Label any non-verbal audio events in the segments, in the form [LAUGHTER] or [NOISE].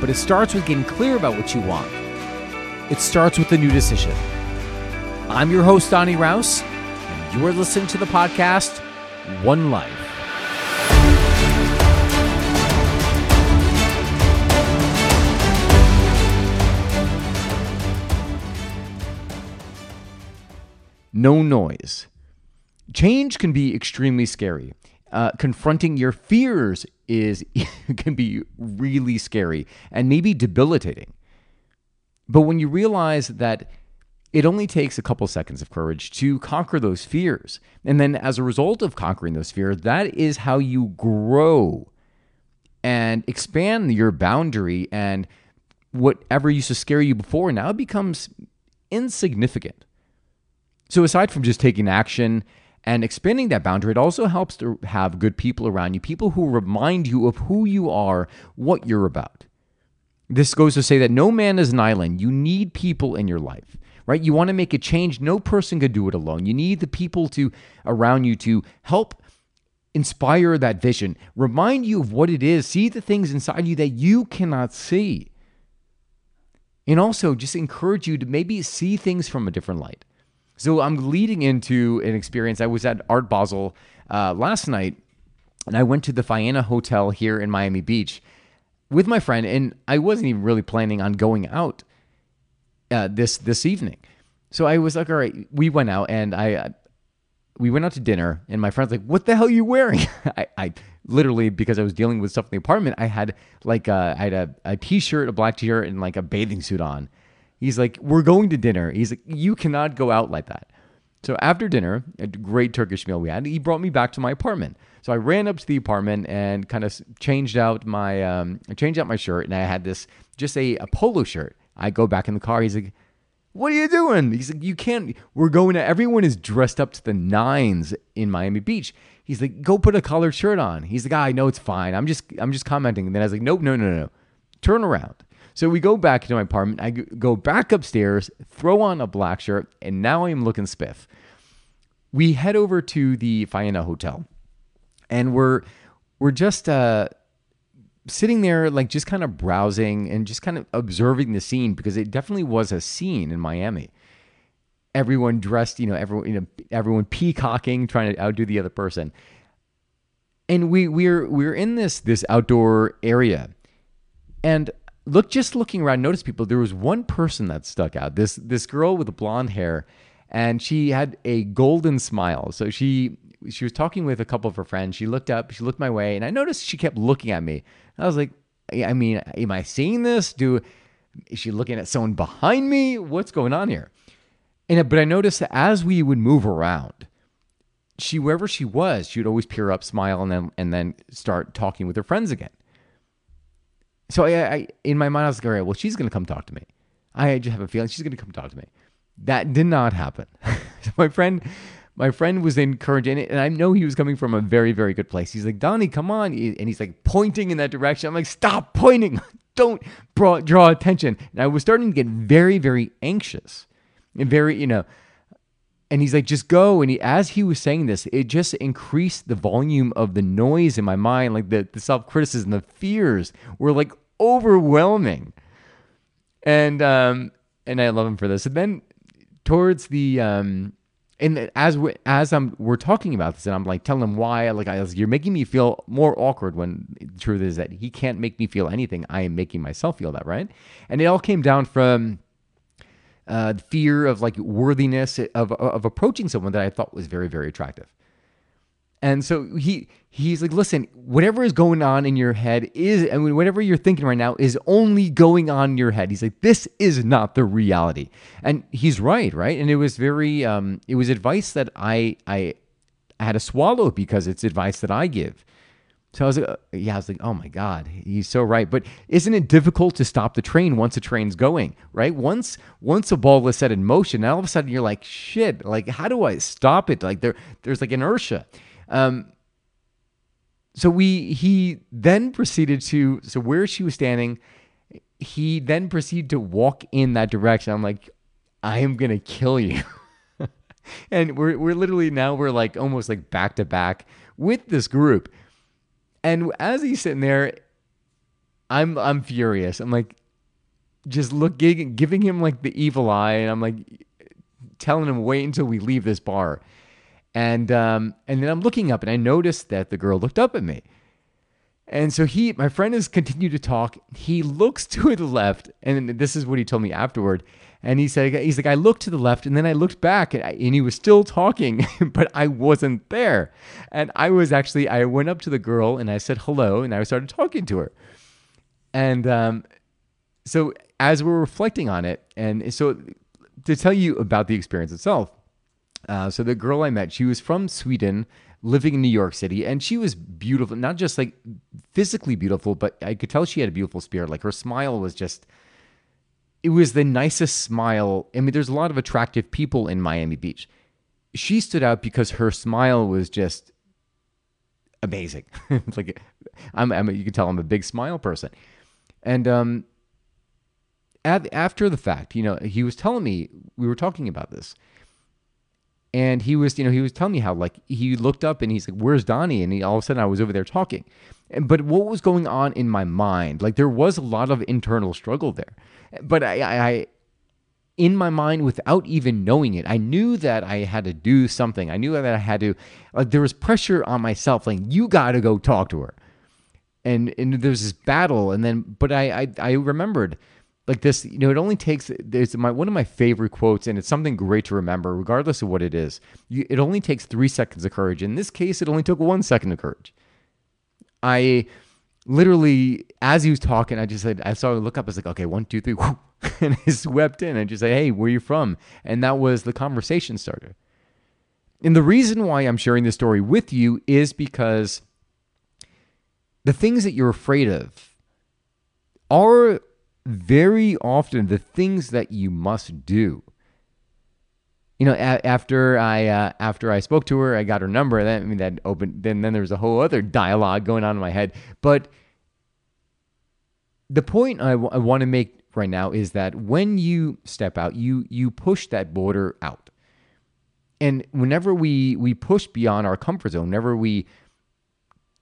but it starts with getting clear about what you want. It starts with a new decision. I'm your host, Donny Raus, and you are listening to the podcast One Life. No noise. Change can be extremely scary. Uh, confronting your fears is [LAUGHS] can be really scary and maybe debilitating. But when you realize that it only takes a couple seconds of courage to conquer those fears, and then as a result of conquering those fears, that is how you grow and expand your boundary and whatever used to scare you before now becomes insignificant. So aside from just taking action and expanding that boundary, it also helps to have good people around you, people who remind you of who you are, what you're about. This goes to say that no man is an island. You need people in your life, right? You want to make a change. No person could do it alone. You need the people to around you to help inspire that vision, remind you of what it is, see the things inside you that you cannot see. And also just encourage you to maybe see things from a different light. So I'm leading into an experience. I was at Art Basel uh, last night, and I went to the Faena Hotel here in Miami Beach with my friend, and I wasn't even really planning on going out uh, this this evening. So I was like, all right, we went out, and I uh, we went out to dinner, and my friend's like, "What the hell are you wearing?" [LAUGHS] I, I literally because I was dealing with stuff in the apartment, I had like a, uh, I had a, a t-shirt, a black t-shirt, and like a bathing suit on. He's like, We're going to dinner. He's like, You cannot go out like that. So after dinner, a great Turkish meal we had, he brought me back to my apartment. So I ran up to the apartment and kind of changed out my um, changed out my shirt, and I had this just a, a polo shirt. I go back in the car. He's like, "What are you doing?" He's like, "You can't. We're going to. Everyone is dressed up to the nines in Miami Beach." He's like, "Go put a collared shirt on." He's like, "I know it's fine. I'm just I'm just commenting." And then I was like, "Nope, no, no, no. Turn around." So we go back to my apartment. I go back upstairs, throw on a black shirt, and now I'm looking spiff. We head over to the Faena Hotel, and we're we're just uh, sitting there, like just kind of browsing and just kind of observing the scene because it definitely was a scene in Miami. Everyone dressed, you know, everyone, you know, everyone peacocking, trying to outdo the other person. And we we're we're in this this outdoor area, and look just looking around notice people. There was one person that stuck out. This this girl with the blonde hair and she had a golden smile. So she she was talking with a couple of her friends. She looked up she looked my way and i noticed she kept looking at me. I was like i mean am i seeing this? Do is she looking at someone behind me? What's going on here? And but i noticed that as we would move around she wherever she was she would always peer up smile and then and then start talking with her friends again so I, I, in my mind, I was like, all right, well, she's going to come talk to me. I just have a feeling she's going to come talk to me. That did not happen. [LAUGHS] so my friend, my friend was encouraging it, and I know he was coming from a very, very good place. He's like, Donny, come on. And he's like pointing in that direction. I'm like, stop pointing. [LAUGHS] Don't draw, draw attention. And I was starting to get very, very anxious and very, you know, and he's like, just go. And he, as he was saying this, it just increased the volume of the noise in my mind, like the, the self criticism, the fears were like overwhelming. And um, and I love him for this. And then towards the um, and as we, as I'm we're talking about this, and I'm like telling him why, like I was, you're making me feel more awkward. When the truth is that he can't make me feel anything. I am making myself feel that, right? And it all came down from uh, fear of like worthiness of of approaching someone that I thought was very very attractive. And so he he's like, listen, whatever is going on in your head is, I mean, whatever you're thinking right now is only going on in your head. He's like, this is not the reality, and he's right, right? And it was very, um, it was advice that I I had to swallow because it's advice that I give. So I was like, uh, yeah, I was like, oh my God, he's so right. But isn't it difficult to stop the train once the train's going, right? Once once a ball is set in motion, now all of a sudden you're like, shit, like how do I stop it? Like there there's like inertia. Um, so we he then proceeded to so where she was standing, he then proceeded to walk in that direction. I'm like, I am gonna kill you. [LAUGHS] and we're we're literally now we're like almost like back to back with this group and as he's sitting there, I'm I'm furious. I'm like, just looking, giving him like the evil eye, and I'm like, telling him wait until we leave this bar. And um, and then I'm looking up, and I noticed that the girl looked up at me. And so he, my friend, has continued to talk. He looks to the left, and this is what he told me afterward. And he said, he's like, I looked to the left and then I looked back and, I, and he was still talking, [LAUGHS] but I wasn't there. And I was actually, I went up to the girl and I said hello and I started talking to her. And um, so as we're reflecting on it, and so to tell you about the experience itself, uh, so the girl I met, she was from Sweden, living in New York City, and she was beautiful, not just like physically beautiful, but I could tell she had a beautiful spirit. Like her smile was just it was the nicest smile. I mean, there's a lot of attractive people in Miami Beach. She stood out because her smile was just amazing. [LAUGHS] it's like I'm, I'm, you can tell I'm a big smile person. And um, at, after the fact, you know, he was telling me we were talking about this, and he was, you know, he was telling me how like he looked up and he's like, "Where's Donny?" And he, all of a sudden, I was over there talking. And, but what was going on in my mind? Like there was a lot of internal struggle there. But I, I, in my mind, without even knowing it, I knew that I had to do something. I knew that I had to, like, there was pressure on myself, like, you got to go talk to her. And, and there's this battle. And then, but I, I, I remembered, like this, you know, it only takes, there's my, one of my favorite quotes, and it's something great to remember, regardless of what it is. You, it only takes three seconds of courage. In this case, it only took one second of courage. I, literally, as he was talking, I just said, I saw him look up. I was like, okay, one, two, three, [LAUGHS] and I swept in and just said, hey, where are you from? And that was the conversation starter. And the reason why I'm sharing this story with you is because the things that you're afraid of are very often the things that you must do you know, a- after I uh, after I spoke to her, I got her number. That I mean, that opened. Then then there was a whole other dialogue going on in my head. But the point I, w- I want to make right now is that when you step out, you you push that border out. And whenever we we push beyond our comfort zone, whenever we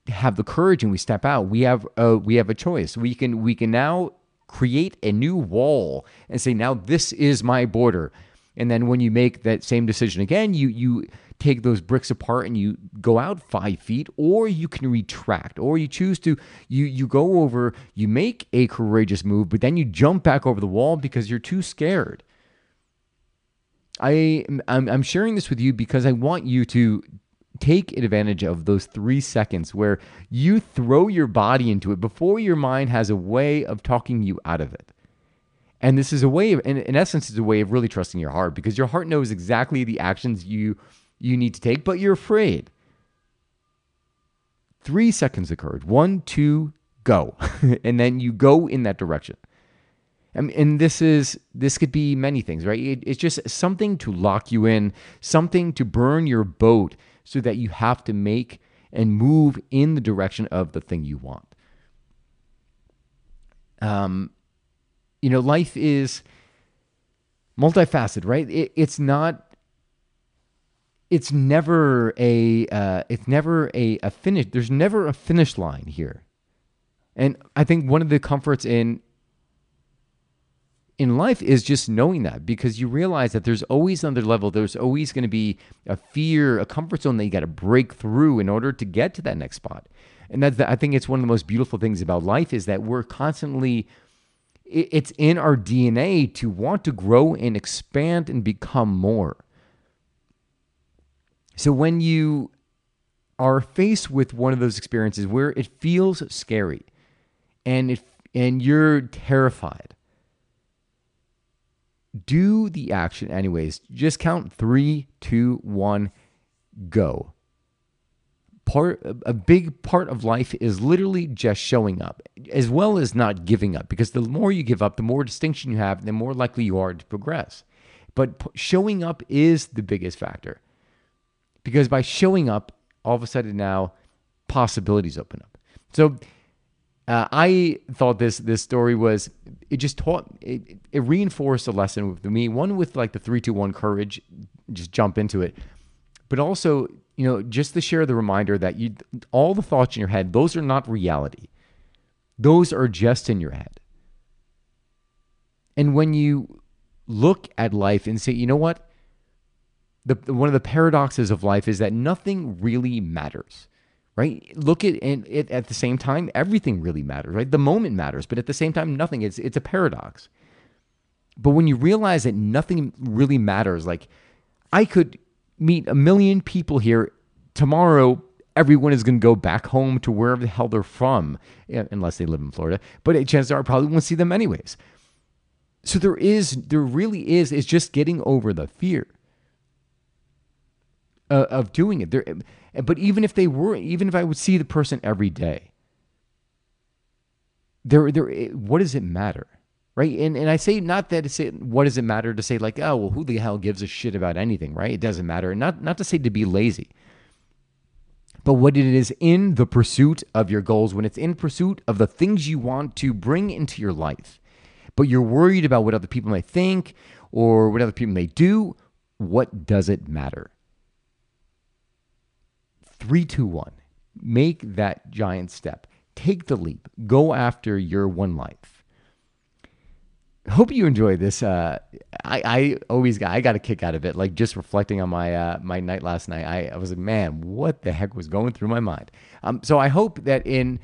have the courage and we step out, we have a, we have a choice. We can we can now create a new wall and say, now this is my border. And then when you make that same decision again, you you take those bricks apart and you go out five feet, or you can retract, or you choose to you you go over, you make a courageous move, but then you jump back over the wall because you're too scared. I I'm, I'm sharing this with you because I want you to take advantage of those three seconds where you throw your body into it before your mind has a way of talking you out of it. And this is a way of, in, in essence, it's a way of really trusting your heart because your heart knows exactly the actions you you need to take, but you're afraid. Three seconds occurred. One, two, go, [LAUGHS] and then you go in that direction. And, and this is this could be many things, right? It, it's just something to lock you in, something to burn your boat, so that you have to make and move in the direction of the thing you want. Um, you know, life is multifaceted, right? It, it's not. It's never a. Uh, it's never a, a finish. There's never a finish line here, and I think one of the comforts in in life is just knowing that because you realize that there's always another level. There's always going to be a fear, a comfort zone that you got to break through in order to get to that next spot. And that's, I think it's one of the most beautiful things about life is that we're constantly it's in our DNA to want to grow and expand and become more. So when you are faced with one of those experiences where it feels scary and it and you're terrified, do the action anyways. Just count three, two, one, go. part a big part of life is literally just showing up as well as not giving up because the more you give up the more distinction you have the more likely you are to progress but showing up is the biggest factor because by showing up all of a sudden now possibilities open up so uh, I thought this this story was it just taught it, it reinforced a lesson with me one with like the three two one courage just jump into it but also you know, just to share the reminder that you all the thoughts in your head, those are not reality. Those are just in your head. And when you look at life and say, you know what? The, one of the paradoxes of life is that nothing really matters, right? Look at it at the same time, everything really matters, right? The moment matters, but at the same time, nothing. It's it's a paradox. But when you realize that nothing really matters, like I could meet a million people here. Tomorrow, everyone is going to go back home to wherever the hell they're from, unless they live in Florida. But chances are I probably won't see them anyways. So there is, there really is, it's just getting over the fear uh, of doing it. But even if they were, even if I would see the person every day, there, there, what does it matter? right? And and I say not that say what does it matter to say like oh well who the hell gives a shit about anything, right? It doesn't matter. And not not to say to be lazy, but what it is in the pursuit of your goals, when it's in pursuit of the things you want to bring into your life, but you're worried about what other people may think or what other people may do. What does it matter? Three, two, one. Make that giant step. Take the leap. Go after your one life hope you enjoy this. Uh, I, I always got I got a kick out of it. Like just reflecting on my uh, my night last night. I, I was like, man, what the heck was going through my mind? Um, so I hope that in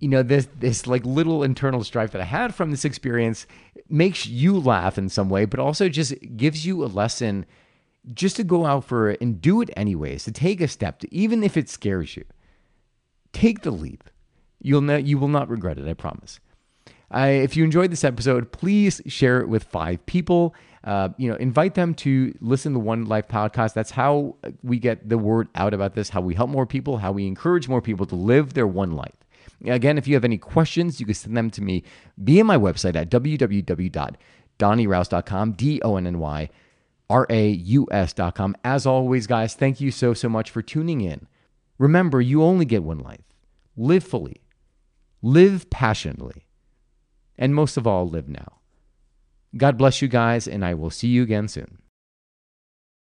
you know this this like little internal strife that I had from this experience makes you laugh in some way, but also just gives you a lesson just to go out for it and do it anyways. To take a step, to, even if it scares you, take the leap. You'll not you will not regret it. I promise. Uh, if you enjoyed this episode, please share it with five people. Uh, you know, invite them to listen to One Life podcast. That's how we get the word out about this, how we help more people, how we encourage more people to live their one life. Again, if you have any questions, you can send them to me via my website at www.donnyraus.com, D O N N Y R A U S.com. As always, guys, thank you so, so much for tuning in. Remember, you only get one life. Live fully, live passionately and most of all, live now. God bless you guys, and I will see you again soon.